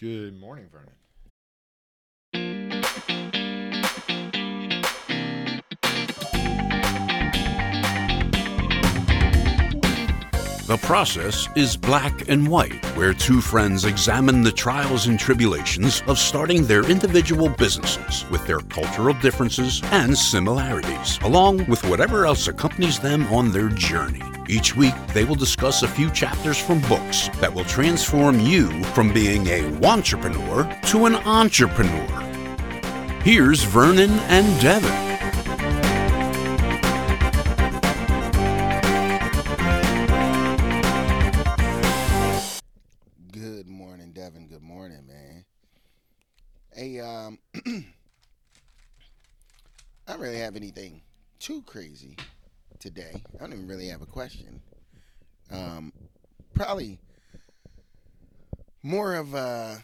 Good morning, Vernon. The process is black and white, where two friends examine the trials and tribulations of starting their individual businesses with their cultural differences and similarities, along with whatever else accompanies them on their journey. Each week, they will discuss a few chapters from books that will transform you from being a entrepreneur to an entrepreneur. Here's Vernon and Devin. Crazy today. I don't even really have a question. Um, probably more of a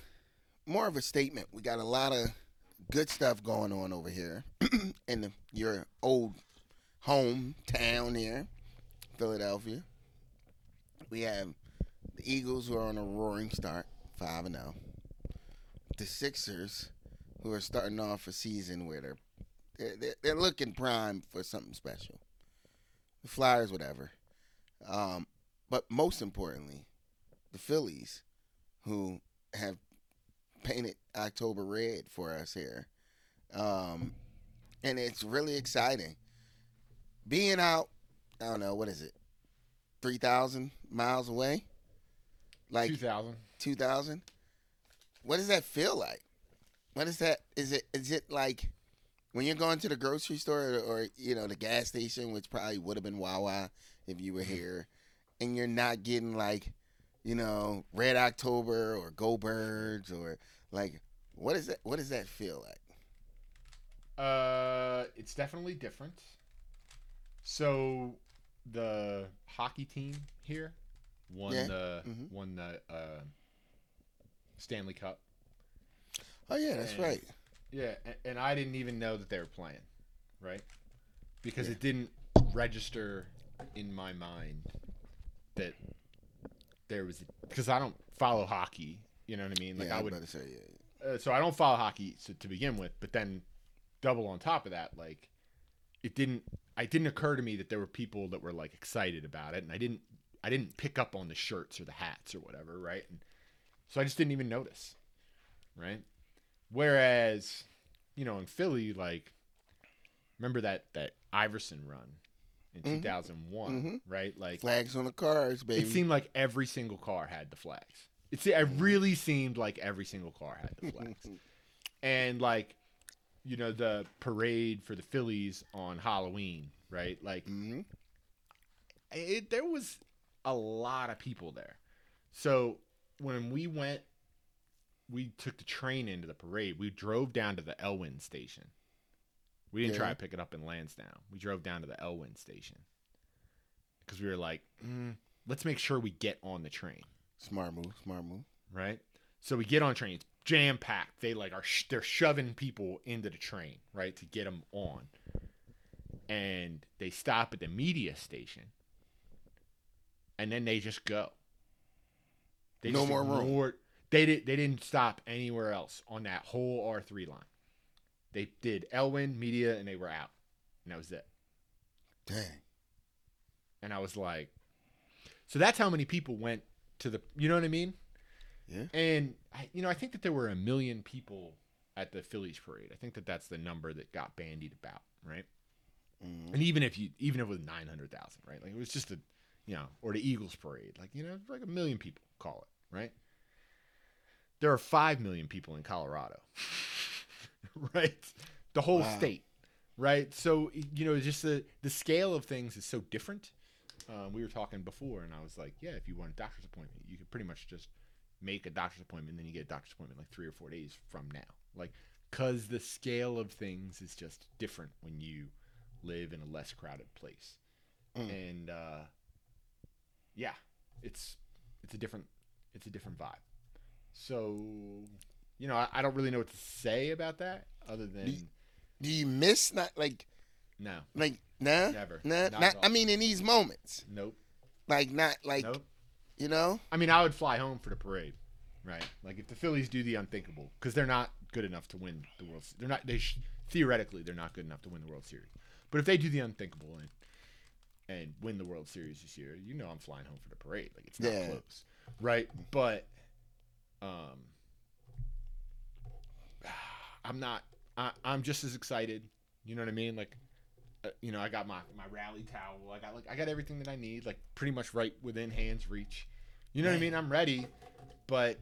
more of a statement. We got a lot of good stuff going on over here in the, your old hometown here, Philadelphia. We have the Eagles who are on a roaring start, five and zero. The Sixers, who are starting off a season where they're they're, they're, they're looking prime for something special. The Flyers, whatever. Um, but most importantly, the Phillies, who have painted October red for us here, um, and it's really exciting. Being out, I don't know what is it, three thousand miles away like 2000. 2000 what does that feel like what is that is it is it like when you're going to the grocery store or, or you know the gas station which probably would have been wawa if you were here and you're not getting like you know red october or go birds or like what is that what does that feel like Uh, it's definitely different. So the hockey team here won Yeah. the Mhm. won the uh, Stanley Cup. oh yeah that's And- right Yeah, and, and I didn't even know that they were playing, right? Because Yeah. it didn't register in my mind that there was because I don't follow hockey. You know what I mean? Like yeah, I would to say yeah uh, so I don't follow hockey to, to begin with, but then double on top of that, like it didn't. I didn't occur to me that there were people that were like excited about it, and I didn't. I didn't pick up on the shirts or the hats or whatever, right? And so I just didn't even notice, right? Whereas, you know, in Philly, like, remember that that Iverson run in Mhm. 2001, Mhm. right? Like, flags on the cars baby it seemed like every single car had the flags. It, se- it really seemed like every single car had the flags. and like, you know, the parade for the Phillies on Halloween, right? Like, hmm it, there was a lot of people there. So when we went, we took the train into the parade. We drove down to the Elwyn station. We didn't try to pick it up in Lansdowne. We drove down to the Elwyn station because we were like, mm, let's make sure we get on the train, smart move smart move right? So we get on train. It's jam packed. They like are sh- they're shoving people into the train, right, to get them on. And they stop at the media station, and then they just go. They No just more room. They did. They didn't stop anywhere else on that whole R three line. They did Elwyn media, and they were out, and that was it. dang And I was like, so that's how many people went to the. You know what I mean? Yeah. And I, you know, I think that there were a million people at the Phillies parade. I think that that's the number that got bandied about, right? Mhm. And even if you, even if it was nine hundred thousand, right? Like it was just a, you know, or the Eagles parade, like you know, like a million people call it, right? There are five million people in Colorado, right? The whole Wow. state, right? So you know, just the the scale of things is so different. Um, we were talking before, and I was like, yeah, if you want a doctor's appointment, you could pretty much just make a doctor's appointment, and then you get a doctor's appointment like three or four days from now, like because the scale of things is just different when you live in a less crowded place. Mm. And uh, yeah, it's it's a different it's a different vibe. So you know, I, I don't really know what to say about that other than you- Do you miss not like no, like nah Never. nah? Not Not. I mean in these moments nope, like not like nope. you know I mean, I would fly home for the parade, right? Like if the Phillies do the unthinkable, because they're not good enough to win the World. They're not. They sh- theoretically they're not good enough to win the World Series. But if they do the unthinkable and and win the World Series this year, you know I'm flying home for the parade. Like it's not Yeah. close, right? But um, I'm not. I, I'm just as excited. You know what I mean? Like, uh, you know, I got my my rally towel. I got like I got everything that I need, like pretty much right within hands reach. You know what I mean? I'm ready, but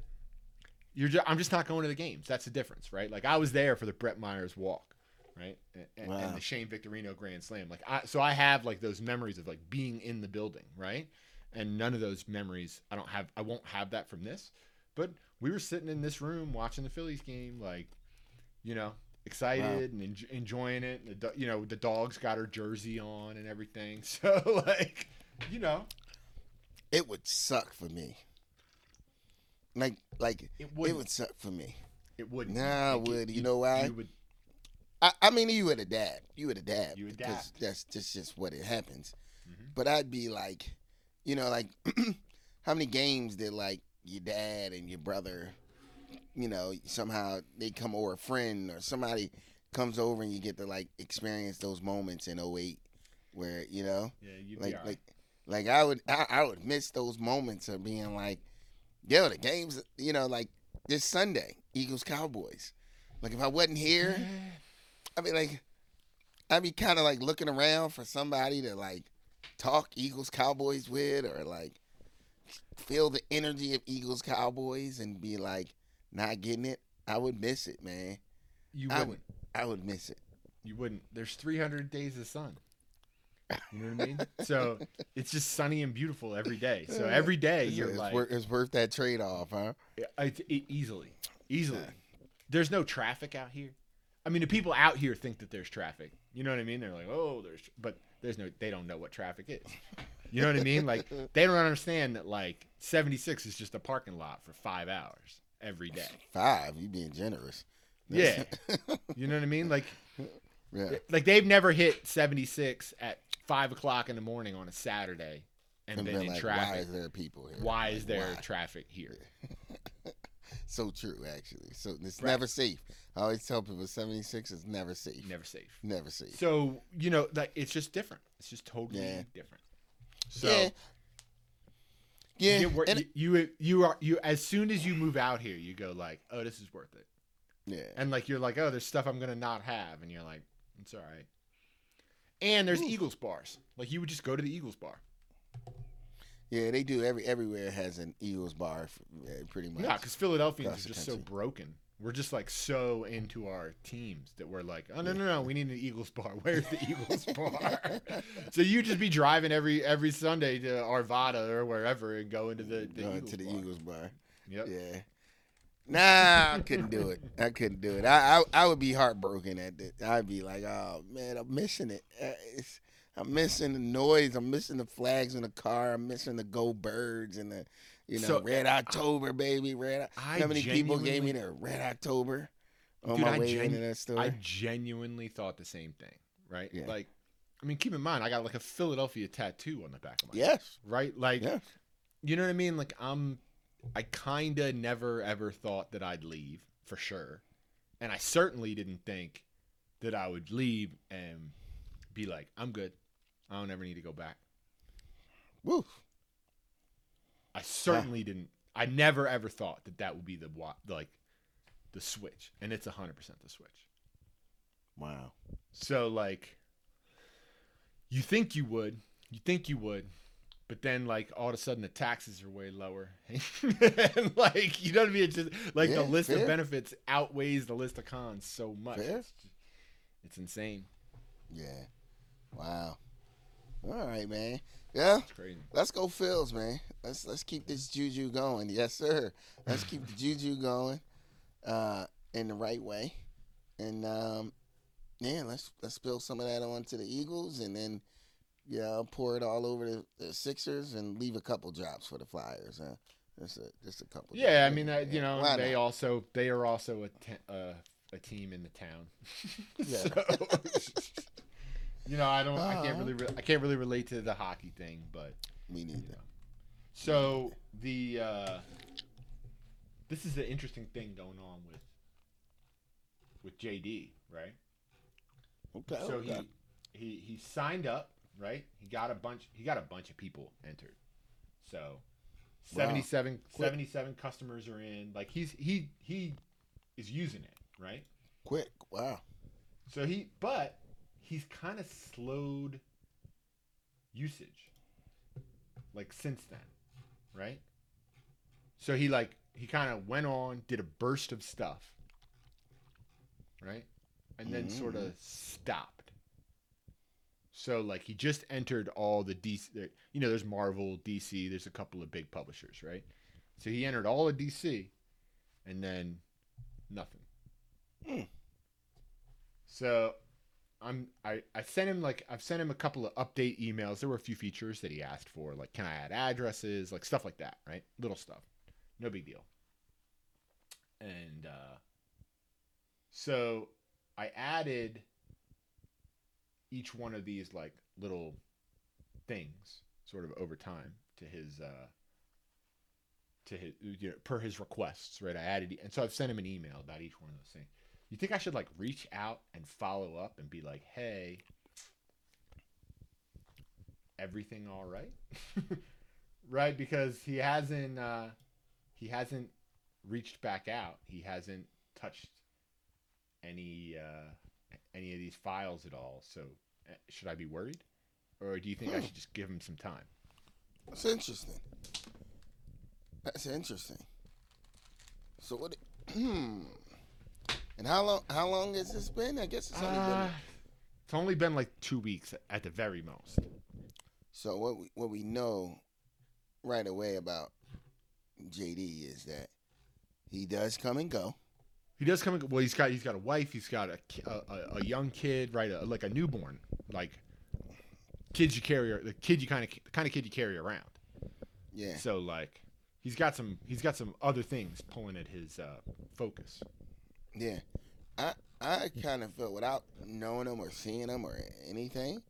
you're. Just, I'm just not going to the games. That's the difference, right? Like I was there for the Brett Myers walk, right, and, Wow. and the Shane Victorino Grand Slam. Like I, so I have like those memories of like being in the building, right? And none of those memories. I don't have. I won't have that from this. But we were sitting in this room watching the Phillies game, like, you know, excited and en- enjoying it. The, you know, the dogs got her jersey on and everything. So like, you know, It would suck for me. Like, like it it would. would suck for me. It wouldn't. Nah, Like, would. You know why? You would. I, I mean, you would adapt. You would adapt. You because adapt. That's just just what it happens. Mhm. But I'd be like, you know, like how many games did like your dad and your brother, you know, somehow they come over a friend or somebody comes over and you get to like experience those moments in 08 where you know Yeah, like right. like like I would I, I would miss those moments of being like, yo, the games, you know, like this Sunday, Eagles Cowboys. Like if I wasn't here, I mean like I'd be kind of like looking around for somebody to like talk Eagles Cowboys with or like feel the energy of Eagles Cowboys and be like not getting it. I would miss it, man. You I wouldn't. would I would miss it. You wouldn't. There's 300 days of sun. You know what I mean? So it's just sunny and beautiful every day. So every day It's, you're it's like, worth, it's worth that trade off, huh? I, e- easily, easily. Yeah. There's no traffic out here. I mean, the people out here think that there's traffic. You know what I mean? They're like, oh, there's, but there's no. They don't know what traffic is. You know what I mean? Like they don't understand that like 76 is just a parking lot for five hours every day. Five, you being generous. Yeah. You know what I mean? Like yeah. like they've never hit 76 at five o'clock in the morning on a Saturday and, And been been in like, traffic. why is there people here? Why Like, is there why? traffic here? So true, actually. So it's Right. never safe. I always tell people 76 is never safe. Never safe. Never safe. So you know, like it's just different. It's just totally Yeah. different. So yeah. Yeah. you, get wor- and- you, you you are you as soon as you move out here, you go like, oh, this is worth it, yeah. and like you're like, oh, there's stuff I'm gonna not have, and you're like, it's all right. And there's Oof. Eagles bars. Like you would just go to the Eagles bar. Yeah, they do. Every everywhere has an Eagles bar, pretty much. Yeah, because Philadelphians are just so broken. We're just like so into our teams that we're like, oh no no no, we need an Eagles bar. Where's the Eagles bar? so you just be driving every every Sunday to Arvada or wherever and go into the, the Going Eagles to the bar. Eagles bar. Yep. Yeah. Nah, I couldn't do it. I couldn't do it. I I, I would be heartbroken at it. I'd be like, oh man, I'm missing it. Uh, It's, I'm missing the noise. I'm missing the flags in the car. I'm missing the go birds and the, you know, So, Red October, baby. Red. I How many people gave me the Red October on Dude, my I way genu- into that store? I genuinely thought the same thing. Right? Yeah. Like, I mean, keep in mind, I got like a Philadelphia tattoo on the back of my yes. right? Like, Yes. you know what I mean? Like, I'm, I kind of never ever thought that I'd leave for sure, and I certainly didn't think that I would leave and be like, I'm good. I don't ever need to go back. Woo. I certainly didn't. I never ever thought that that would be the like the switch, and it's hundred percent the switch. Wow. So like, you think you would, you think you would, but then like all of a sudden the taxes are way lower, and like you know what I mean? It's just like Yeah, the list fair. of benefits outweighs the list of cons so much. Fair. It's, it's insane. Yeah. Wow. All right, man. Yeah. Let's go Phils, man. Let's let's keep this juju going. Yes, sir. Let's keep the juju going uh, in the right way. And um, yeah, let's let's spill some of that onto the Eagles and then yeah, I'll pour it all over the, the Sixers and leave a couple drops for the Flyers. Huh? Just a just a couple. Yeah, I mean, uh, you know, Why they not? also they are also a te- uh, a team in the town. Yeah. so, you know, I don't, I can't Uh-huh. really, re- I can't really relate to the hockey thing, but we need you know. So the uh, this is an interesting thing going on with with JD, right? Okay. so okay. he he he signed up, right? He got a bunch he got a bunch of people entered. So Wow. 77, Quick. 77 customers are in. Like he's he he is using it, right? quick. Wow. So he but he's kind of slowed usage like since then, right? So he like he kind of went on, did a burst of stuff, right? And then sort of stopped. So like he just entered all the DC, you know, there's Marvel, DC, there's a couple of big publishers, right? So he entered all of DC and then nothing. Hmm. So I'm I, I sent him like I've sent him a couple of update emails. There were a few features that he asked for, like can I add addresses, like stuff like that, right? Little stuff. No big deal. And uh so I added each one of these like little things sort of over time to his uh to his you know, per his requests, right? I added and so I've sent him an email about each one of those things. You think I should like reach out and follow up and be like, "Hey, everything all right?" right? Because he hasn't uh he hasn't reached back out. He hasn't touched any uh any of these files at all. So, uh, should I be worried? Or do you think I should just give him some time? That's interesting. That's interesting. So what? Hmm. And how long? How long has this been? I guess it's only Uh, been. it's only been like 2 weeks at the very most. So what? We, what we know right away about JD is that he does come and go. He does come. And go. Well, he's got he's got a wife. He's got a a, a, a young kid, right? A, like a newborn, like kids you carry, the kid you kind of kind of kid you carry around. Yeah. So like, he's got some he's got some other things pulling at his uh, focus. Yeah, I I kind of feel without knowing them or seeing them or anything,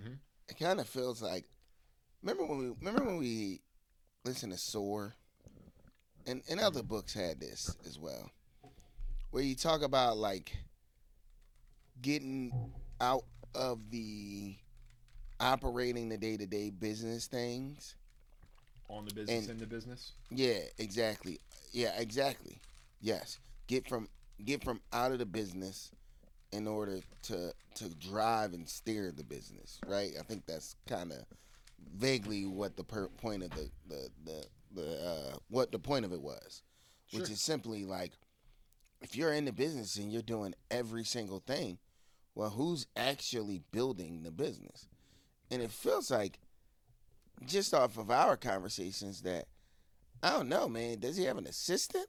Mhm. it kind of feels like. Remember when we remember when we listened to Soar, and and other books had this as well, where you talk about like getting out of the operating the day to day business things On the business, And- in the business. yeah, exactly. Yeah, exactly. Yes. Get from get from out of the business in order to to drive and steer the business, right? I think that's kind of vaguely what the per- point of the the the, the uh, what the point of it was, which is simply like if you're in the business and you're doing every single thing, well, who's actually building the business? And it feels like just off of our conversations that I don't know, man. Does he have an assistant?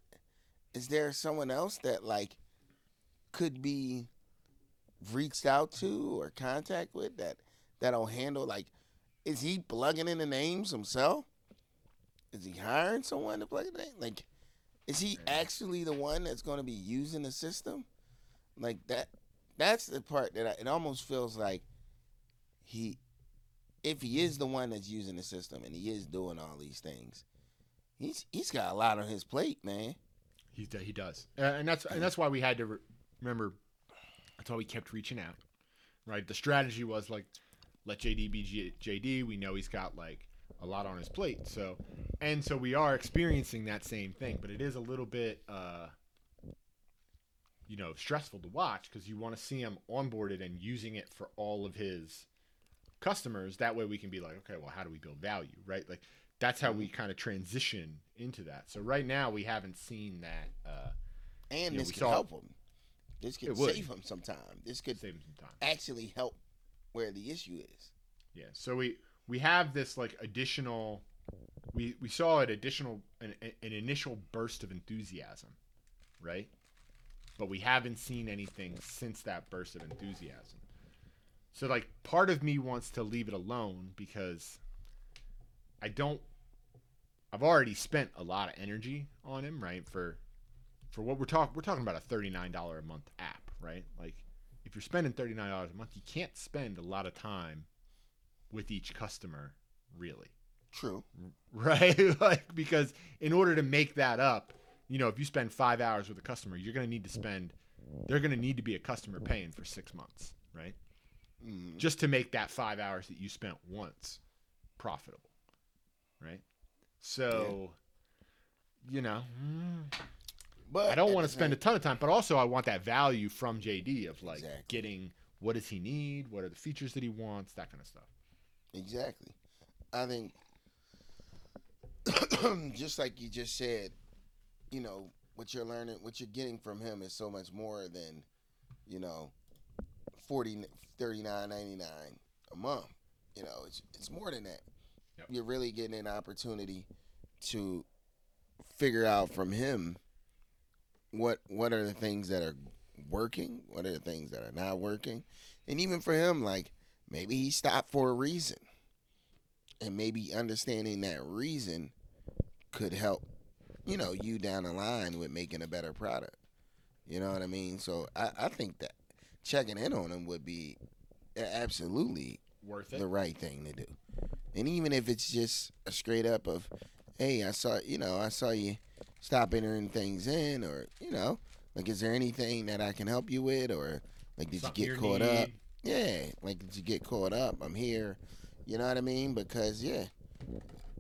Is there someone else that like could be reached out to or contact with that that'll handle like is he plugging in the names himself? Is he hiring someone to plug the name? Like is he actually the one that's going to be using the system? Like that that's the part that I, it almost feels like he if he is the one that's using the system and he is doing all these things, he's he's got a lot on his plate, man. He he does, uh, and that's and that's why we had to re- remember. That's why we kept reaching out, right? The strategy was like, let JD be G- JD. We know he's got like a lot on his plate, so and so we are experiencing that same thing, but it is a little bit, uh, you know, stressful to watch because you want to see him onboarded and using it for all of his customers. That way, we can be like, okay, well, how do we build value, right? Like that's how we kind of transition into that. So right now, we haven't seen that. Uh, And Yeah, this could saw- help him. This could save him sometime. This could save him some time. actually help where the issue is. Yeah. So we we have this like additional. We we saw an additional an, an initial burst of enthusiasm, right? But we haven't seen anything since that burst of enthusiasm. So like part of me wants to leave it alone because I don't. I've already spent a lot of energy on him, right? For for what we're talking, we're talking about a thirty nine dollar a month app, right? Like if you're spending thirty nine dollars a month, you can't spend a lot of time with each customer, really, True. right? like because in order to make that up, you know, if you spend five hours with a customer, you're going to need to spend, they're going to need to be a customer paying for six months, right? Mhm. Just to make that five hours that you spent once profitable, right? So, you know, mm, But I don't want to spend a ton of time, but also I want that value from JD of like Exactly. getting what does he need, what are the features that he wants, that kind of stuff. Exactly. I think just like you just said, you know, what you're learning, what you're getting from him is so much more than, you know, 40 39.99 a month. You know, it's it's more than that. Yep. You're really getting an opportunity to figure out from him what what are the things that are working, what are the things that are not working. And even for him like maybe he stopped for a reason and maybe understanding that reason could help you know you down the line with making a better product you know what i mean so i, I think that checking in on him would be absolutely Worth it. the right thing to do and even if it's just a straight up of hey i saw you know i saw you stop entering things in or you know like is there anything that i can help you with or like did Something you get caught up yeah, like did you get caught up? I'm here. You know what I mean? Because yeah,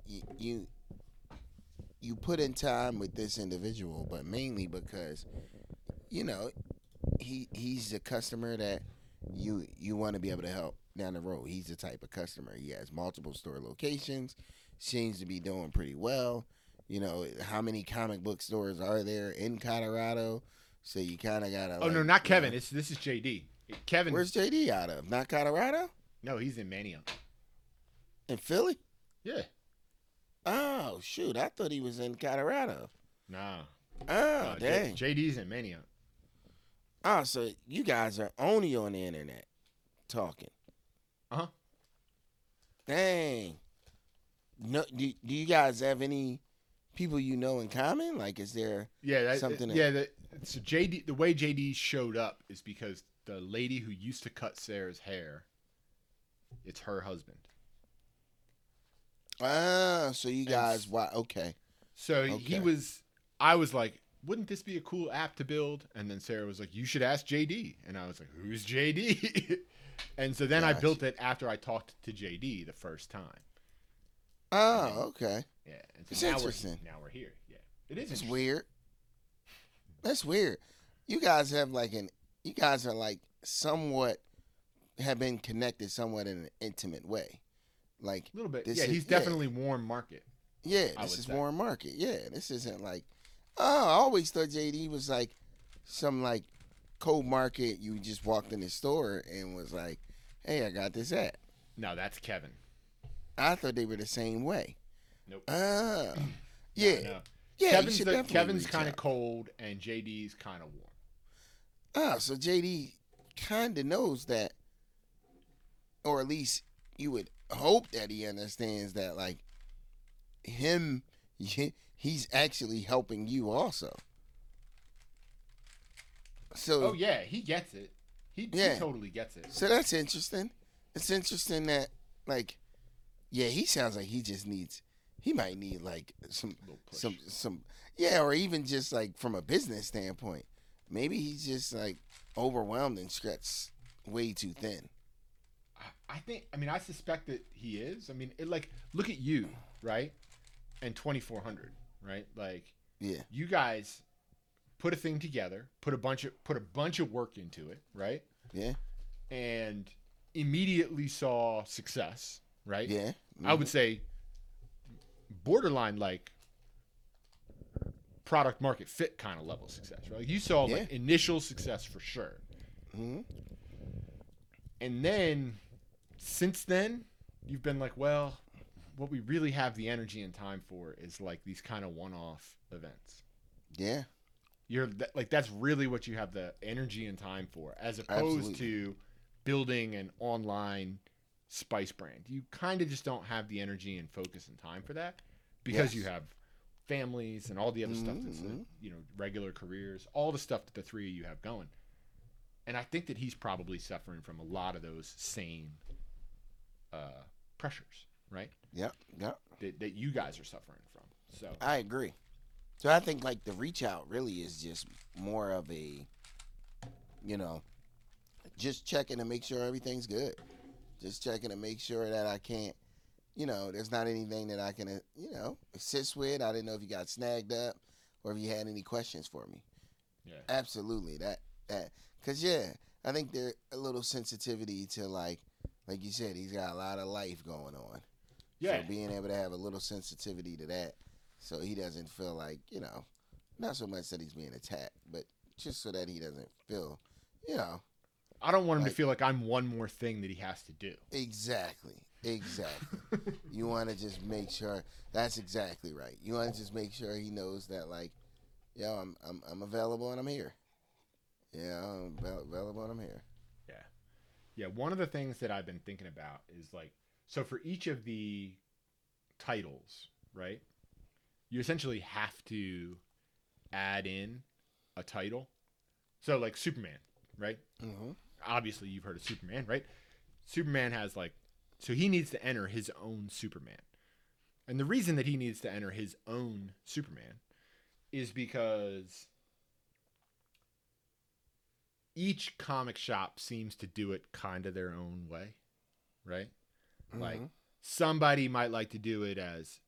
you you, you put in time with this individual, but mainly because you know he he's a customer that you you want to be able to help down the road. He's the type of customer. He has multiple store locations. Seems to be doing pretty well. You know how many comic book stores are there in Colorado? So you kind of gotta. Oh no, not Kevin. know- It's this is JD. Kevin. Where's JD out of? Not Colorado? no, he's in Mania. In Philly? Yeah. Oh shoot! I thought he was in Colorado. Nah. Oh Uh, J- dang! JD's in Mania. oh, so you guys are only on the internet talking. Uh-huh. Dang. No, do, do you guys have any people you know in common? Like, is there? Yeah, that, Something yeah. The, so JD, the way JD showed up is because the lady who used to cut Sarah's hair, it's her husband. Ah, so you guys? s- Why? Okay. So Okay. he was. I was like, wouldn't this be a cool app to build? And then Sarah was like, you should ask JD. And I was like, who's JD? and so then I built it after I talked to JD the first time. Oh, okay. Yeah. And so It's now interesting. We're, now we're here. Yeah. It is It's weird. That's weird. You guys have like an. You guys are like somewhat have been connected somewhat in an intimate way. Like A little bit. Yeah, is- he's yeah. definitely warm market. Yeah, I this is say. warm market. Yeah, this isn't like. Oh, I always thought JD was like some like cold market. You just walked in the store and was like, "Hey, I got this at." No, that's Kevin. I thought they were the same way. Nope. Ah, yeah, No. yeah. Kevin's the, Kevin's kind of cold and JD's kind of warm. Ah, so JD kind of knows that, or at least you would hope that he understands that, like him, he's actually helping you also. So Oh yeah, he gets it. He, Yeah. he totally gets it. So that's interesting. It's interesting that like yeah, he sounds like he just needs he might need like some some some yeah, or even just like from a business standpoint. Maybe he's just like overwhelmed and stretched way too thin. I- think. I mean, I suspect that he is. I mean, it, like, look at you, right? And twenty four hundred, right? Like, Yeah. you guys put a thing together, put a bunch of put a bunch of work into it, right? Yeah. And immediately saw success, right? Yeah. I would say borderline like product market fit kind of level success, right? Like you saw like initial success for sure. hmm And then since then, you've been like, well, what we really have the energy and time for is like these kind of one-off events. Yeah. You're th- like that's really what you have the energy and time for as opposed Absolutely. to building an online spice brand. You kind of just don't have the energy and focus and time for that because you have families and all the other stuff that's Mhm. you know regular careers, all the stuff that the three of you have going. And I think that he's probably suffering from a lot of those same uh, pressures, right? Yep. Yep. That, that you guys are suffering from. So I agree. So I think like the reach out really is just more of a, you know, just checking to make sure everything's good. Just checking to make sure that I can't, you know, there's not anything that I can, uh, you know, assist with. I didn't know if you got snagged up or if you had any questions for me. Yeah. Absolutely. That that cuz yeah, I think there a little sensitivity to like like you said he's got a lot of life going on. Yeah. So being able to have a little sensitivity to that so he doesn't feel like, you know, not so much that he's being attacked, but just so that he doesn't feel, you know, I don't want him Like- to feel like I'm one more thing that he has to do. exactly. Exactly. you want to just make sure that's exactly right. You want to just make sure he knows that like, yo, I'm I'm I'm available and I'm here. Yeah, I'm available and I'm here. Yeah. Yeah. One of the things that I've been thinking about is like, so for each of the titles, right? You essentially have to add in a title. So, like Superman, right? Mm-hmm. Obviously, you've heard of Superman, right? Superman has like, so he needs to enter his own Superman. And the reason that he needs to enter his own Superman is because each comic shop seems to do it kind of their own way, right? Like Mhm. somebody might like to do it as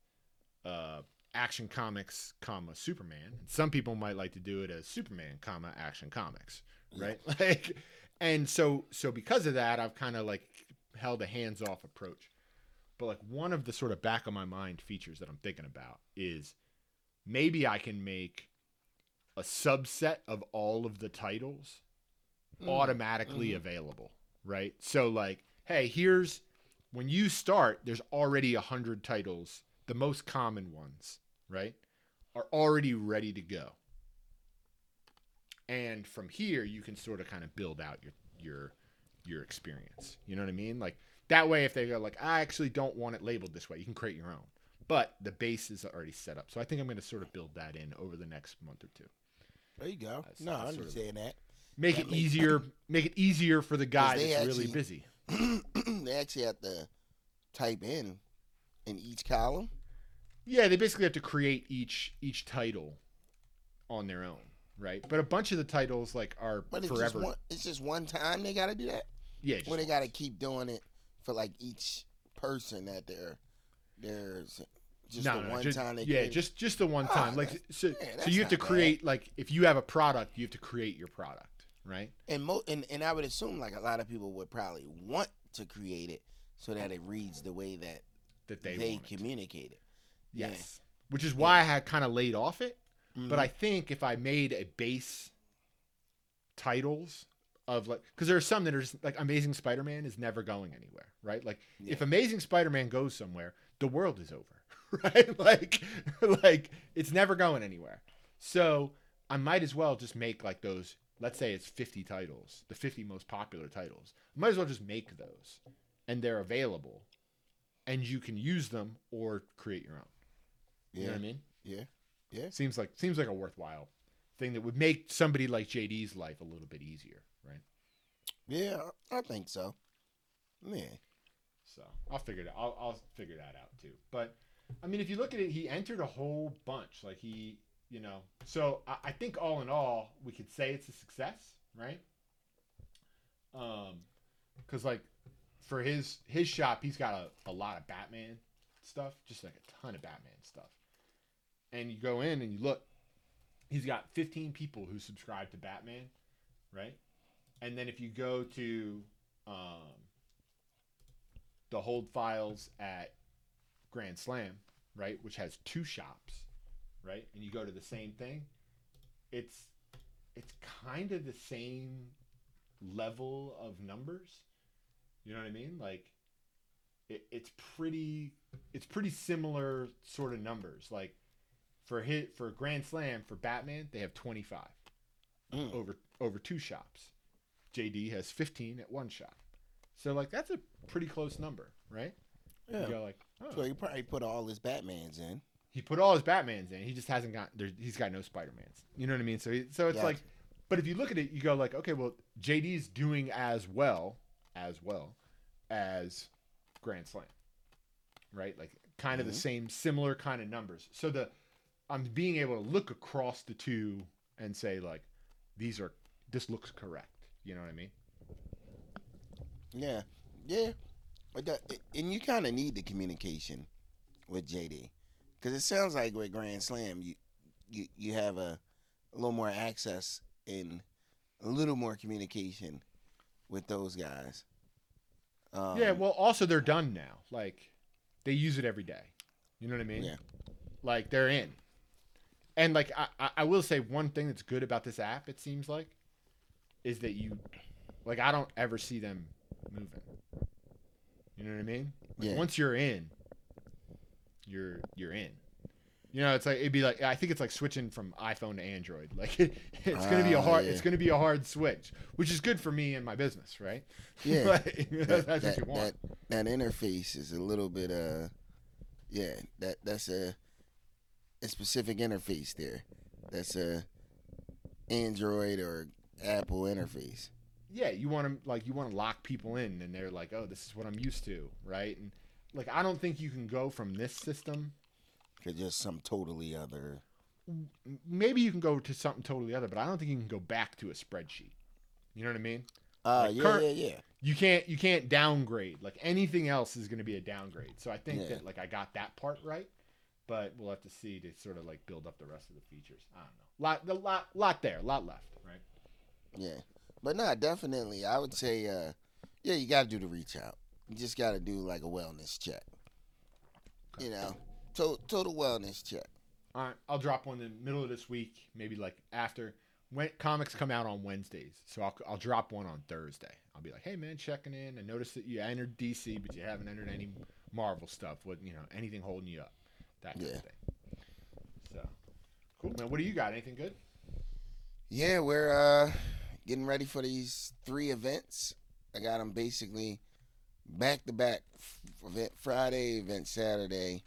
uh, Action Comics, comma Superman. And some people might like to do it as Superman, comma Action Comics, right? Like, and so so because of that, I've kind of like held a hands off approach. But like one of the sort of back of my mind features that I'm thinking about is maybe I can make a subset of all of the titles hmm. automatically mm-hmm. available, right? So like, hey, here's when you start, there's already a hundred titles, the most common ones, right? Are already ready to go. And from here you can sort of kind of build out your your your experience. You know what I mean? Like that way if they go like, I actually don't want it labeled this way, you can create your own. But the base is already set up. So I think I'm gonna sort of build that in over the next month or two. There you go. That's- no, I that's sort of- understand that. Make That it makes- easier make it easier for the guy that's really busy. they actually have to type in in each column. Yeah, they basically have to create each each title on their own, right? But a bunch of the titles like are But it's forever. just one. It's just one time they got to do that. yeah, Or they got to keep doing it for like each person that they're there's just no, the no, one just, time they yeah, create- just just the one Ah, time. like so, yeah, so you have to not bad. create like if you have a product, you have to create your product, right? and mo and, and I would assume like a lot of people would probably want to create it so that it reads the way that That they, they, want it. communicate it. yeah. Yes, which is why I had kind of laid off it. But Mhm. I think if I made a base titles of like, because there are some that are just, like Amazing Spider-Man is never going anywhere, right? Like if Amazing Spider-Man goes somewhere, the world is over, right? like, like it's never going anywhere. So I might as well just make like those. Let's say it's 50 titles, the 50 most popular titles. I might as well just make those, and they're available, and you can use them or create your own. You know yeah, what I mean? yeah. Yeah. Seems like seems like a worthwhile thing that would make somebody like JD's life a little bit easier, right? Yeah, I think so. Yeah. So I'll figure that. I'll I'll figure that out too. But I mean, if you look at it, he entered a whole bunch. Like he, you know. So I, I think all in all, we could say it's a success, right? Um, because like for his his shop, he's got a, a lot of Batman stuff, just like a ton of Batman stuff. And you go in and you look, he's got 15 people who subscribe to Batman, right? And then if you go to um, the hold files at Grand Slam, right, which has two shops, right, and you go to the same thing, it's it's kind of the same level of numbers. You know what I mean? Like it, it's pretty it's pretty similar sort of numbers. Like for hit for Grand Slam for Batman, they have 25 Mm. over over two shops. JD has 15 at one shop. So like that's a pretty close number, right? Yeah. You go like, oh. So he probably put all his Batmans in. he put all his Batmans in. He just hasn't got there. He's got no Spider Mans. You know what I mean? So he, so it's like, but if you look at it, you go like, okay, well, JD's doing as well as well as Grand Slam, right? Like kind of Mhm. the same, similar kind of numbers. So the I'm being able to look across the two and say like, these are this looks correct. You know what I mean? Yeah, yeah. And you kind of need the communication with JD because it sounds like with Grand Slam, you you you have a, a little more access and a little more communication with those guys. Um, yeah. Well, also they're done now. Like, they use it every day. You know what I mean? Yeah. Like they're in. And like I, I- will say one thing that's good about this app, it seems like, is that you like I don't ever see them moving. You know what I mean? Like, Yeah. Once you're in, you're you're in. You know, it's like it'd be like I think it's like switching from iPhone to Android. Like it's gonna be a Ah, hard yeah. it's gonna be a hard switch, which is good for me and my business, right? Yeah. Like, that, that's that, what you want. That, that interface is a little bit uh yeah that that's a a specific interface there that's a android or apple interface yeah, you want to like you want to lock people in, and they're like, oh, this is what I'm used to, right? And like I don't think you can go from this system. to just some totally other Maybe you can go to something totally other, but I don't think you can go back to a spreadsheet. You know what I mean? uh Like yeah current- yeah yeah You can't you can't downgrade. Like anything else is going to be a downgrade. So I think Yeah. that like I got that part right, but we'll have to see to sort of like build up the rest of the features. I don't know. Lot the lot lot there, lot left, right? yeah but nah definitely i would say uh yeah you gotta do the reach out you just gotta do like a wellness check you know to- total wellness check All right, I'll drop one in the middle of this week, maybe like after when comics come out on Wednesdays. So I'll, I'll drop one on Thursday. I'll be like, hey man, checking in. I noticed that you entered DC, but you haven't entered any Marvel stuff. What you know, anything holding you up? That kind Yeah. of thing. So cool, man. What do you got? Anything good? Yeah, we're uh, getting ready for these three events. I got them basically back to back. Event Friday, event Saturday,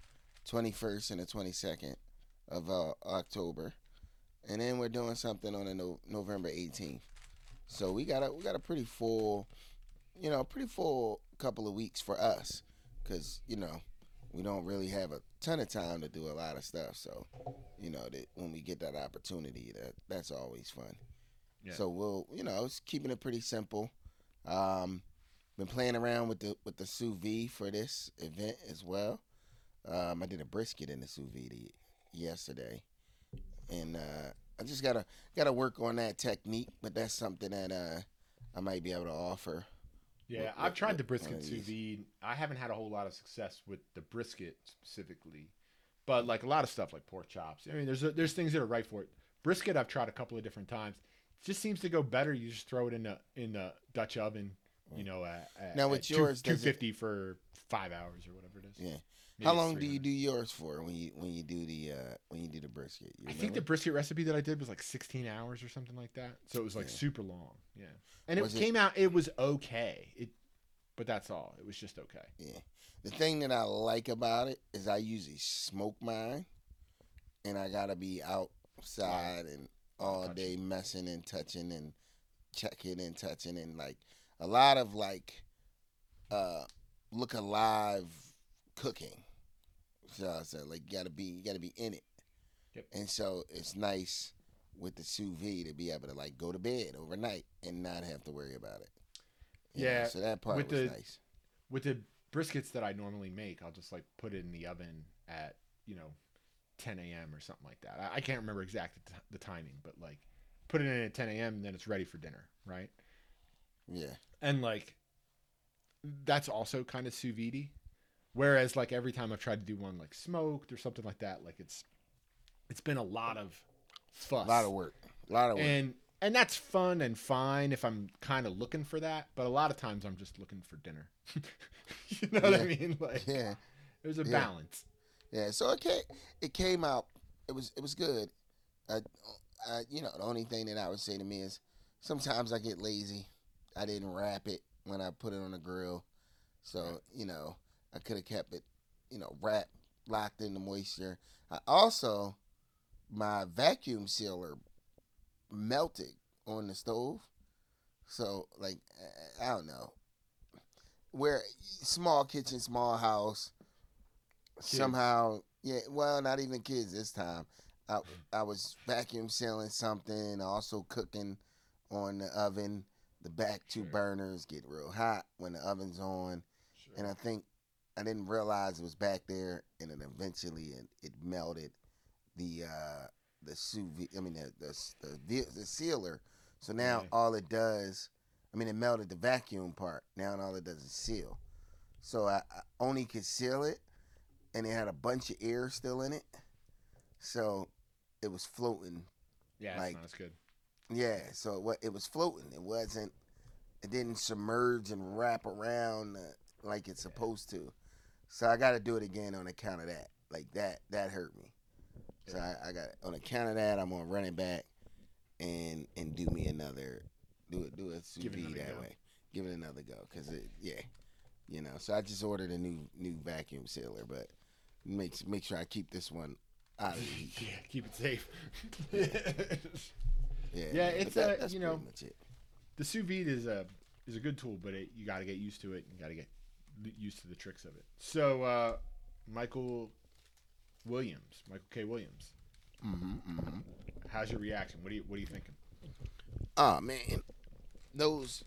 21st and the 22nd of uh, October, and then we're doing something on the no- November 18th. So we got a we got a pretty full, you know, pretty full couple of weeks for us, because you know we don't really have a ton of time to do a lot of stuff. So you know that when we get that opportunity, that that's always fun. Yeah. So we'll, you know, it's keeping it pretty simple. Um, been playing around with the with the sous vide for this event as well. Um, I did a brisket in the sous vide yesterday, and uh, I just gotta gotta work on that technique. But that's something that uh, I might be able to offer. Yeah, What- I've what- tried the brisket sous vide. I haven't had a whole lot of success with the brisket specifically, but like a lot of stuff like pork chops. I mean, there's a, there's things that are right for it. Brisket, I've tried a couple of different times. It just seems to go better. You just throw it in the in the Dutch oven, you know, at, at, Now, with at yours, 250 for five hours or whatever it is. Yeah. How long do you do yours for when you when you do the uh, when you do the brisket? I think the brisket recipe that I did was like 16 hours or something like that. So it was like Yeah. super long. Yeah, and it Was it- came out. It was okay. It, but that's all. It was just okay. Yeah. The thing that I like about it is I usually smoke mine, and I gotta be outside and all Touching. day messing and touching and checking and touching and like a lot of like uh look alive cooking. So I said like you gotta be you gotta be in it. Yep. And so it's nice with the sous vide to be able to like go to bed overnight and not have to worry about it. You know, Yeah, so that part with was the- nice. with the briskets that I normally make, I'll just like put it in the oven at you know 10 a.m. or something like that. I, I can't remember exact the, t- the timing, but like put it in at 10 a.m. and then it's ready for dinner, right? Yeah. And like that's also kind of sous vide. Whereas like every time I've tried to do one like smoked or something like that, like it's it's been a lot of fuss, A lot of work. A lot of work. and and that's fun and fine if I'm kind of looking for that. But a lot of times I'm just looking for dinner. you know what I mean? Like yeah. there's a Yeah. balance. Yeah, so it came, it came out. It was it was good. Uh, uh, you know, the only thing that I would say to me is sometimes I get lazy. I didn't wrap it when I put it on the grill, so you know I could have kept it, you know, wrapped, locked in the moisture. I also my vacuum sealer melted on the stove, so like I- don't know. Where small kitchen, small house, Kids. somehow yeah well not even kids this time I I was vacuum sealing something, also cooking on the oven. The back two Sure. burners get real hot when the oven's on, Sure. and I think I didn't realize it was back there, and then eventually it, it melted the uh, the sous vide. I mean the the the, the sealer. So now all it does, I mean, it melted the vacuum part. Now all it does is seal. So I, I only could seal it, and it had a bunch of air still in it. So it was floating. yeah, like- as good. Yeah, so it, it was floating. It wasn't. It didn't submerge and wrap around uh, like it's supposed to. So I got to do it again on account of that. Like that, that hurt me. So I, I got on account of that. I'm gonna run it back and and do me another. Do it. Do a sous vide that go. way. Give it another go. Cause it, yeah, you know. So I just ordered a new new vacuum sealer, but make make sure I keep this one out of the heat. Yeah, keep it safe. Yeah, Yeah, but it's, that- uh, that's you know, much it. the sous vide is a is a good tool, but it, you got to get used to it. You got to get used to the tricks of it. So, uh, Michael Williams, Michael K. Williams, hmm hmm how's your reaction? What do you what are you thinking? Oh man, those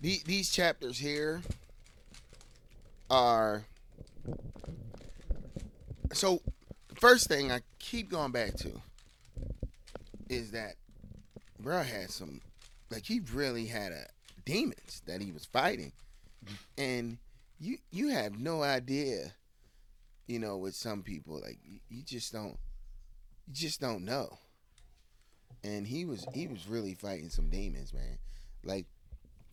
these, these chapters here are so. The first thing I keep going back to is that bro had some like he really had a demons that he was fighting, and you you have no idea, you know, with some people like you, you just don't you just don't know and he was he was really fighting some demons, man. Like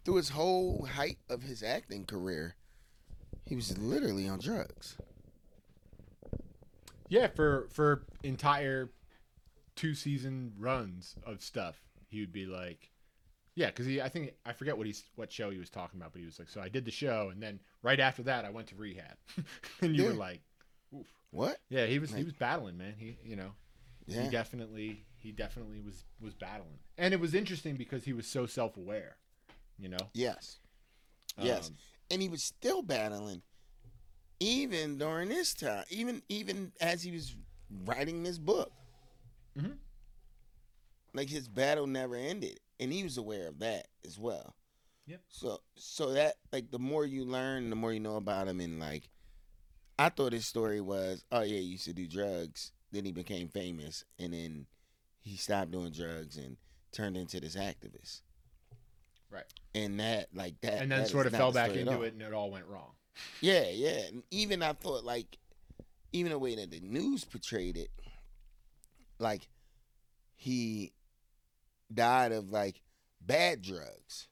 through his whole height of his acting career, he was literally on drugs. Yeah, for for entire two season runs of stuff, he would be like, yeah, because he I think I forget what he's what show he was talking about, but he was like, so I did the show, and then right after that, I went to rehab, and you were like, oof. What? Yeah, he was he was battling, man. He you know Yeah. he definitely he definitely was was battling, and it was interesting because he was so self aware, you know. Yes. Yes. Um, And he was still battling even during this time, even even as he was writing this book. Mhm. Like his battle never ended, and he was aware of that as well. Yep. So so that like the more you learn, the more you know about him, and like I thought his story was, oh yeah, he used to do drugs, then he became famous, and then he stopped doing drugs and turned into this activist. Right. And that like that, and then that sort of fell back into it, and it all went wrong. Yeah, yeah. And even I thought like even the way that the news portrayed it, like he died of like bad drugs.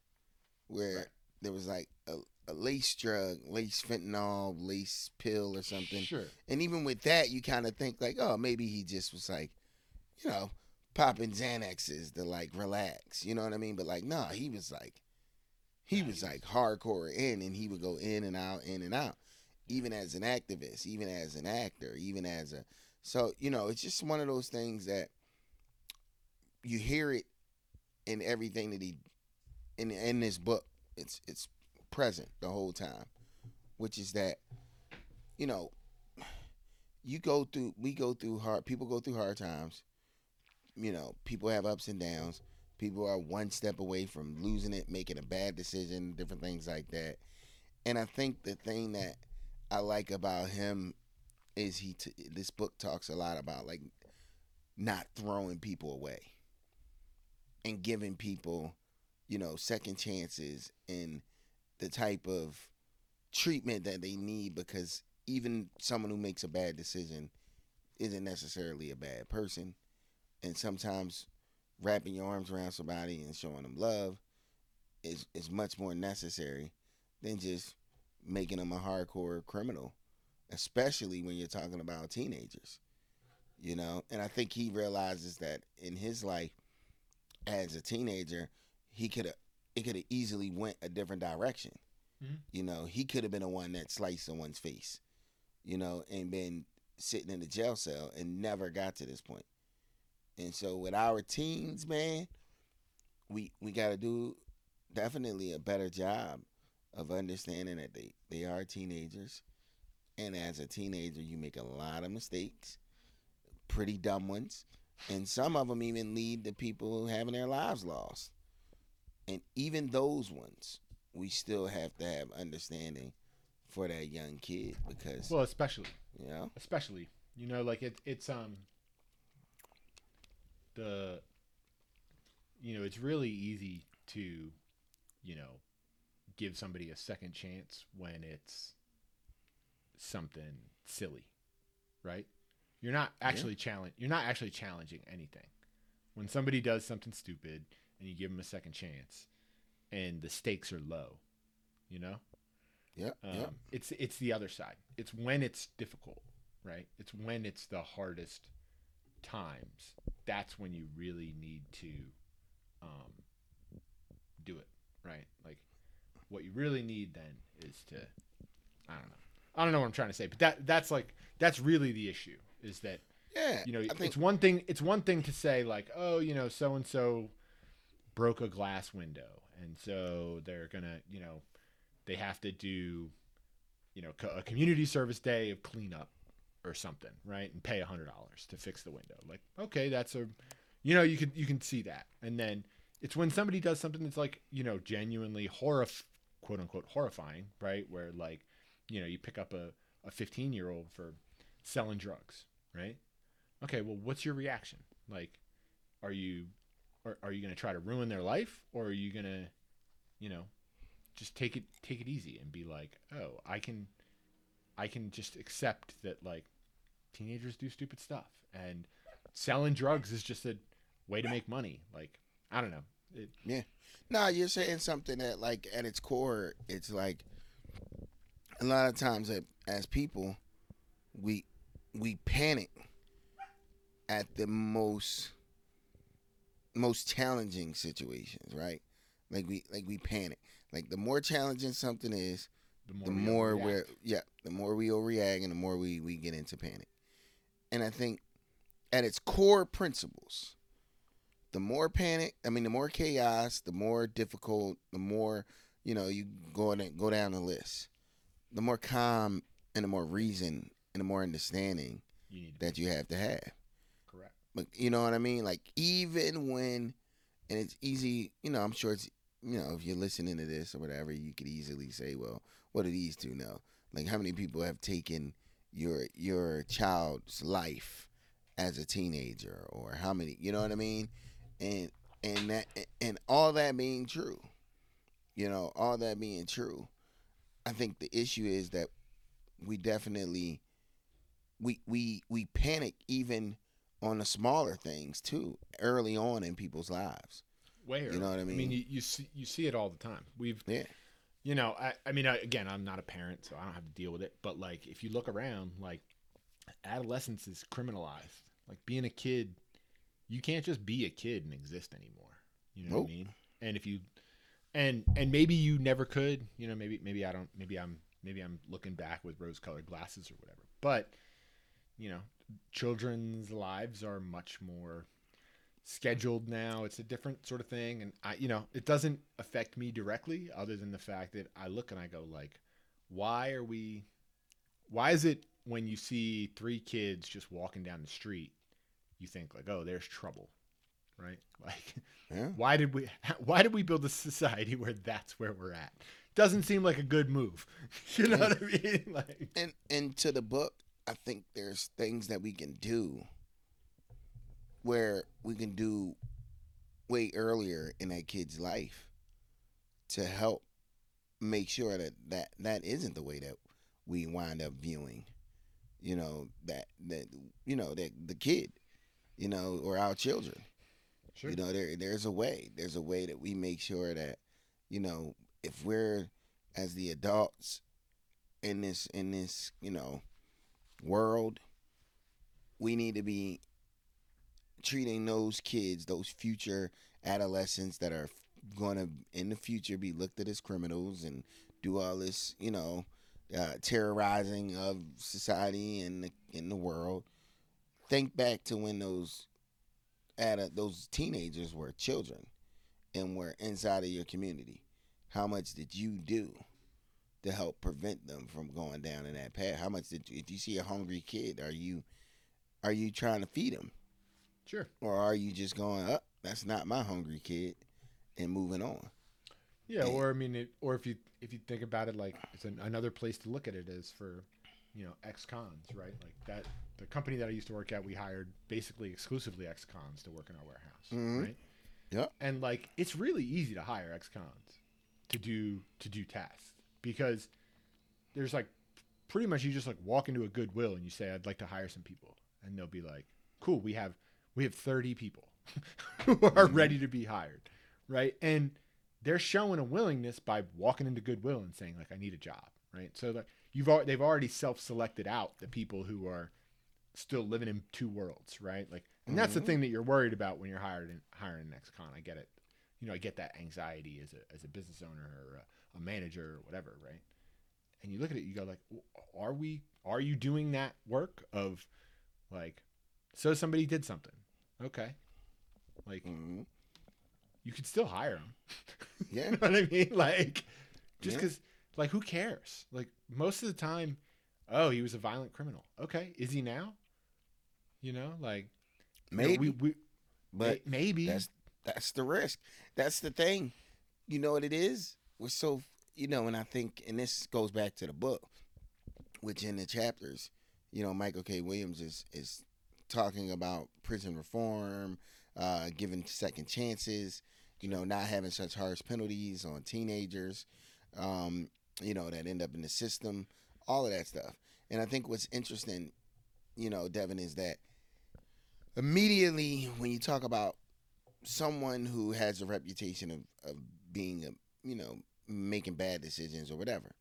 Where Right. there was like a, a lace drug, lace fentanyl, lace pill or something. Sure. And even with that you kinda think like, oh, maybe he just was like, you know, popping Xanaxes to like relax. You know what I mean? But like, nah, he was like he was like hardcore in and he would go in and out, in and out. Even as an activist, even as an actor, even as a so, you know, it's just one of those things that you hear it in everything that he in in this book. It's it's present the whole time. Which is that, you know, you go through we go through hard people go through hard times. You know, people have ups and downs. People are one step away from losing it, making a bad decision, different things like that. And I think the thing that I like about him is he t- this book talks a lot about like not throwing people away and giving people, you know, second chances and the type of treatment that they need because even someone who makes a bad decision isn't necessarily a bad person. And sometimes wrapping your arms around somebody and showing them love is is much more necessary than just making them a hardcore criminal, especially when you're talking about teenagers. You know, and I think he realizes that in his life as a teenager, he could have it could have easily went a different direction. Mhm. You know, he could have been the one that sliced someone's face, you know, and been sitting in the jail cell and never got to this point. And so with our teens, man, we we got to do definitely a better job of understanding that they they are teenagers, and as a teenager, you make a lot of mistakes. pretty dumb ones, and some of them even lead to people having their lives lost. And even those ones, we still have to have understanding for that young kid because Well, especially. You know especially you know like it, it's um the you know it's really easy to you know give somebody a second chance when it's something silly right you're not actually challenge you're not actually challenging anything when somebody does something stupid and you give them a second chance and the stakes are low you know Yeah, um, yep. It's it's the other side. It's when it's difficult, right? It's when it's the hardest times. That's when you really need to um, do it, right? Like what you really need then is to I don't know. I don't know what I'm trying to say, but that that's like that's really the issue is that Yeah. you know think it's one thing it's one thing to say like oh you know so and so broke a glass window and so they're gonna you know they have to do you know a community service day of cleanup or something right and pay a hundred dollars to fix the window like okay that's a you know you can you can see that and then it's when somebody does something that's like you know genuinely horrif- quote unquote horrifying right where like you know you pick up a, a 15 year old for selling drugs right? Okay well what's your reaction? Like are you are, are you going to try to ruin their life or are you going to you know just take it take it easy and be like oh i can i can just accept that like teenagers do stupid stuff and selling drugs is just a way to make money. Like i don't know. It, No, you're saying something that, like, at its core, it's like a lot of times that as people, we we panic at the most most challenging situations, right? Like we like we panic. Like the more challenging something is, the more the we more we're yeah, the more we overreact and the more we we get into panic. And I think at its core principles, the more panic, I mean, the more chaos, the more difficult, the more you know you go and go down the list. The more calm and the more reason and the more understanding you that you have to have. correct But you know what I mean? Like even when, and it's easy. You know, I'm sure it's you know if you're listening to this or whatever, you could easily say, well, what do these two know? Like how many people have taken your your child's life as a teenager, or how many? You know what I mean? And and that and all that being true, you know, all that being true, I think the issue is that we definitely we we we panic even on the smaller things too early on in people's lives. where You know what I mean? i mean you, you see you see it all the time we've Yeah. you know i, I mean I, again i'm not a parent so i don't have to deal with it but like if you look around like adolescence is criminalized like being a kid you can't just be a kid and exist anymore you know what i mean and if you and and maybe you never could you know maybe maybe i don't maybe i'm maybe i'm looking back with rose colored glasses or whatever but you know children's lives are much more scheduled now. It's a different sort of thing. And i you know it doesn't affect me directly other than the fact that i look and i go like why are we why is it when you see three kids just walking down the street you think like oh there's trouble right? Like Yeah. why did we why did we build a society where that's where we're at? Doesn't seem like a good move. You know what i mean? Like And and to the book, I think there's things that we can do where we can do way earlier in that kid's life to help make sure that that, that isn't the way that we wind up viewing you know that that you know that the kid you know or our children sure You know, there there's a way. There's a way that we make sure that, you know, if we're as the adults in this in this, you know, world, we need to be treating those kids, those future adolescents that are going to in the future be looked at as criminals and do all this, you know, uh, terrorizing of society and the, in the world. Think back to when those at those teenagers were children and were inside of your community. How much did you do to help prevent them from going down in that path? How much did you, if you see a hungry kid, are you are you trying to feed them, Sure. or are you just going up? that's not my hungry kid, and moving on. Yeah, Yeah. or I mean, it, or if you if you think about it, like it's an, another place to look at it is for, you know, ex-cons, right? Like that, the company that I used to work at, we hired basically exclusively ex-cons to work in our warehouse, Mhm. right? Yep. And like, it's really easy to hire ex-cons to do to do tasks because there's like pretty much you just like walk into a Goodwill and you say, "I'd like to hire some people," and they'll be like, "Cool, we have we have 30 people who are ready to be hired," right? And they're showing a willingness by walking into Goodwill and saying like I need a job, right? So like you've al- they've already self-selected out the people who are still living in two worlds, right? Like and that's the Mhm. thing that you're worried about when you're hired in, hiring an ex-con. I get it. You know, I get that anxiety as a as a business owner or a, a manager or whatever, right? And you look at it, you go like, are we are you doing that work of like so somebody did something. Okay. Like hmm you could still hire them. Yeah. you know what I mean? Like, just Yeah. because, like, who cares? Like, most of the time, oh, he was a violent criminal. Okay, is he now? You know, like, you know, Maybe, we, we but maybe that's that's the risk. That's the thing. You know what it is? We're so you know, and I think, and this goes back to the book, which in the chapters, you know, Michael K. Williams is is talking about prison reform, uh, giving second chances, you know, not having such harsh penalties on teenagers, um, you know, that end up in the system, all of that stuff. And I think what's interesting, you know, Devin, is that immediately when you talk about someone who has a reputation of, of being a you know making bad decisions or whatever.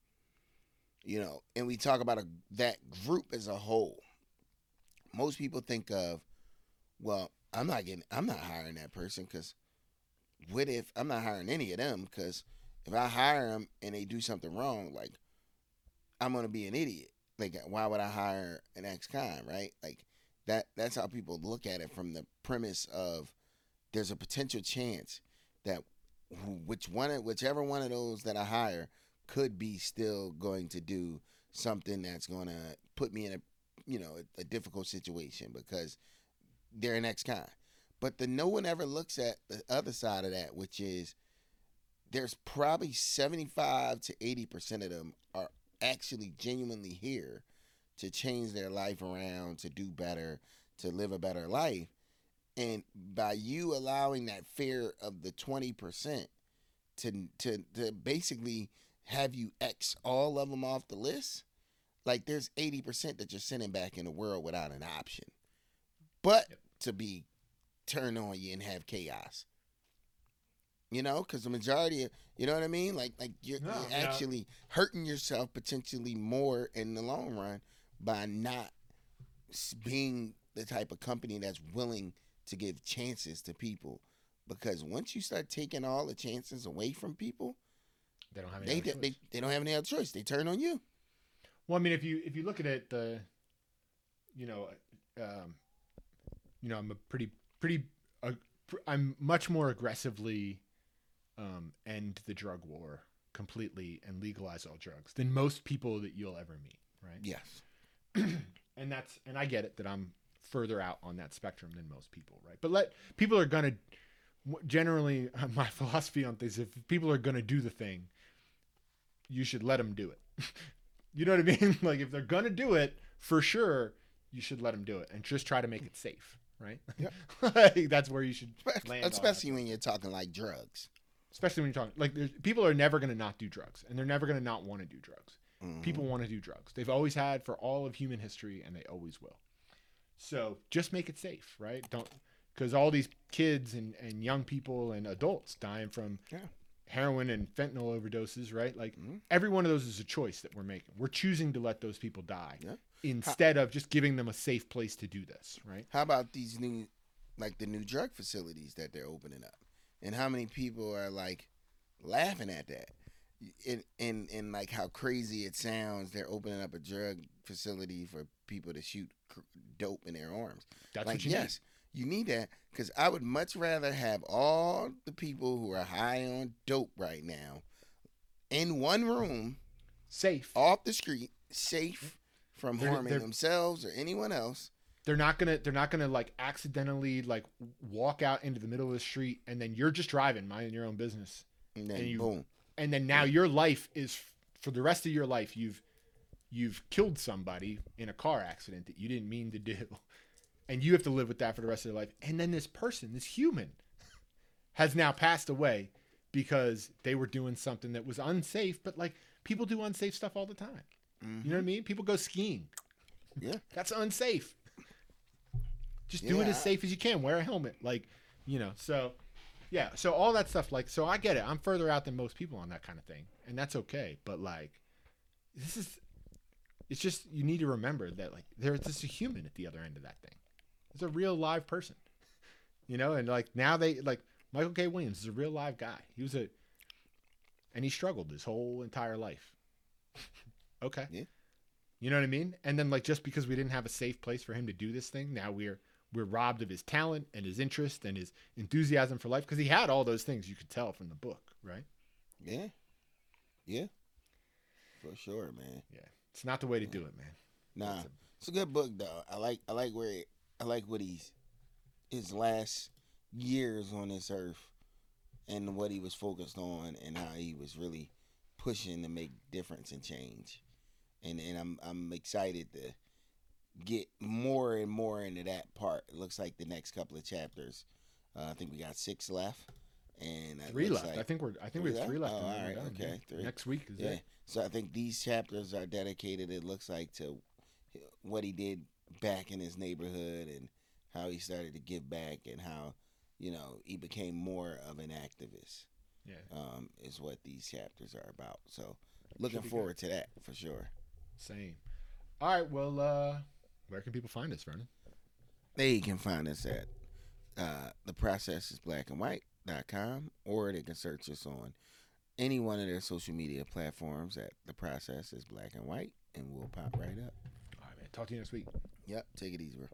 You know and we talk about a, that group as a whole. Most people think of well i'm not getting i'm not hiring that person because what if i'm not hiring any of them because if i hire them and they do something wrong like i'm gonna be an idiot. Like why would i hire an ex-con right? Like that that's how people look at it from the premise of there's a potential chance that which one of- whichever one of those that I hire could be still going to do something that's going to put me in a you know a, a difficult situation because they're an ex-con. But the no one ever looks at the other side of that, which is there's probably 75 to 80 percent of them are actually genuinely here to change their life around, to do better, to live a better life. And by you allowing that fear of the 20% to, to, to basically have you X all of them off the list, like there's 80% that you're sending back in the world without an option. But Yep. to be turned on you and have chaos. You know, because the majority of, you know what I mean? Like, like you're, No, you're actually hurting yourself potentially more in the long run by not being the type of company that's willing to give chances to people. Because once you start taking all the chances away from people, they don't have any they, other they they don't have any other choice. They turn on you. Well, I mean, if you if you look at it, the, you know, um, you know, I'm a pretty pretty, uh, pr- I'm much more aggressively, um, end the drug war completely and legalize all drugs than most people that you'll ever meet, right? Yes. and that's and I get it that I'm further out on that spectrum than most people, right? But let people are gonna generally my philosophy on things if people are gonna do the thing, you should let them do it. you know what I mean? Like if they're gonna do it for sure, you should let them do it and just try to make it safe, right? Yep. like, that's where you should land Especially when you're talking like drugs. especially when you're talking like there's, people are never to not do drugs and they're never to not want to do drugs Mhm. people want to do drugs they've always had for all of human history and they always will so just make it safe right don't because all these kids and, and young people and adults dying from Yeah. heroin and fentanyl overdoses right like Mhm. every one of those is a choice that we're making we're choosing to let those people die Yeah. instead of just giving them a safe place to do this right How about these new, like the new drug facilities that they're opening up, and how many people are like laughing at that, and and and like how crazy it sounds. They're opening up a drug facility for people to shoot cr- dope in their arms. that's like what you yes, you need that because I would much rather have all the people who are high on dope right now in one room, safe off the street, safe from They're- harming they're- themselves or anyone else, they're not gonna they're not gonna like accidentally like walk out into the middle of the street and then you're just driving minding your own business And then And you- boom. And then now your life is for the rest of your life you've you've killed somebody in a car accident that you didn't mean to do. And you have to live with that for the rest of your life. And then this person this human has now passed away because they were doing something that was unsafe but like people do unsafe stuff all the time. You know what i mm-hmm. mean? People go skiing. Yeah. that's unsafe. Just do it as safe as you can. Wear a helmet like you know so yeah, so all that stuff, like, so I get it. I'm further out than most people on that kind of thing, and that's okay. But like, this is, it's just you need to remember that like there's just a human at the other end of that thing. It's a real live person, you know. And like now they like Michael K. Williams is a real live guy. He was a, and he struggled his whole entire life. okay. Yeah. You know what I mean? And then like just because we didn't have a safe place for him to do this thing, now we're we're robbed of his talent and his interest and his enthusiasm for life because he had all those things you could tell from the book, right? Yeah. Yeah. For sure, man. Yeah, it's not the way to do it, man. Nah, It's a- it's a good book though. I like I like where I like what he's his last years on this earth and what he was focused on and how he was really pushing to make difference and change. And and I'm I'm excited to get more and more into that part. It looks like the next couple of chapters. Uh, I think we got six left. And Three left. like- I think we're. I think we Three have three left? Oh, all right, okay, three. Next week is Yeah. it. So I think these chapters are dedicated. It looks like to what he did back in his neighborhood and how he started to give back and how you know he became more of an activist. Yeah. Um, is what these chapters are about. So looking be good. forward to that for sure. Same. All right. Well, uh, where can people find us, Vernon? They can find us at uh, the process is black and white.com or they can search us on any one of their social media platforms at the process is black and white and we'll pop right up. All right, man. Talk to you next week. Yep, take it easy, bro.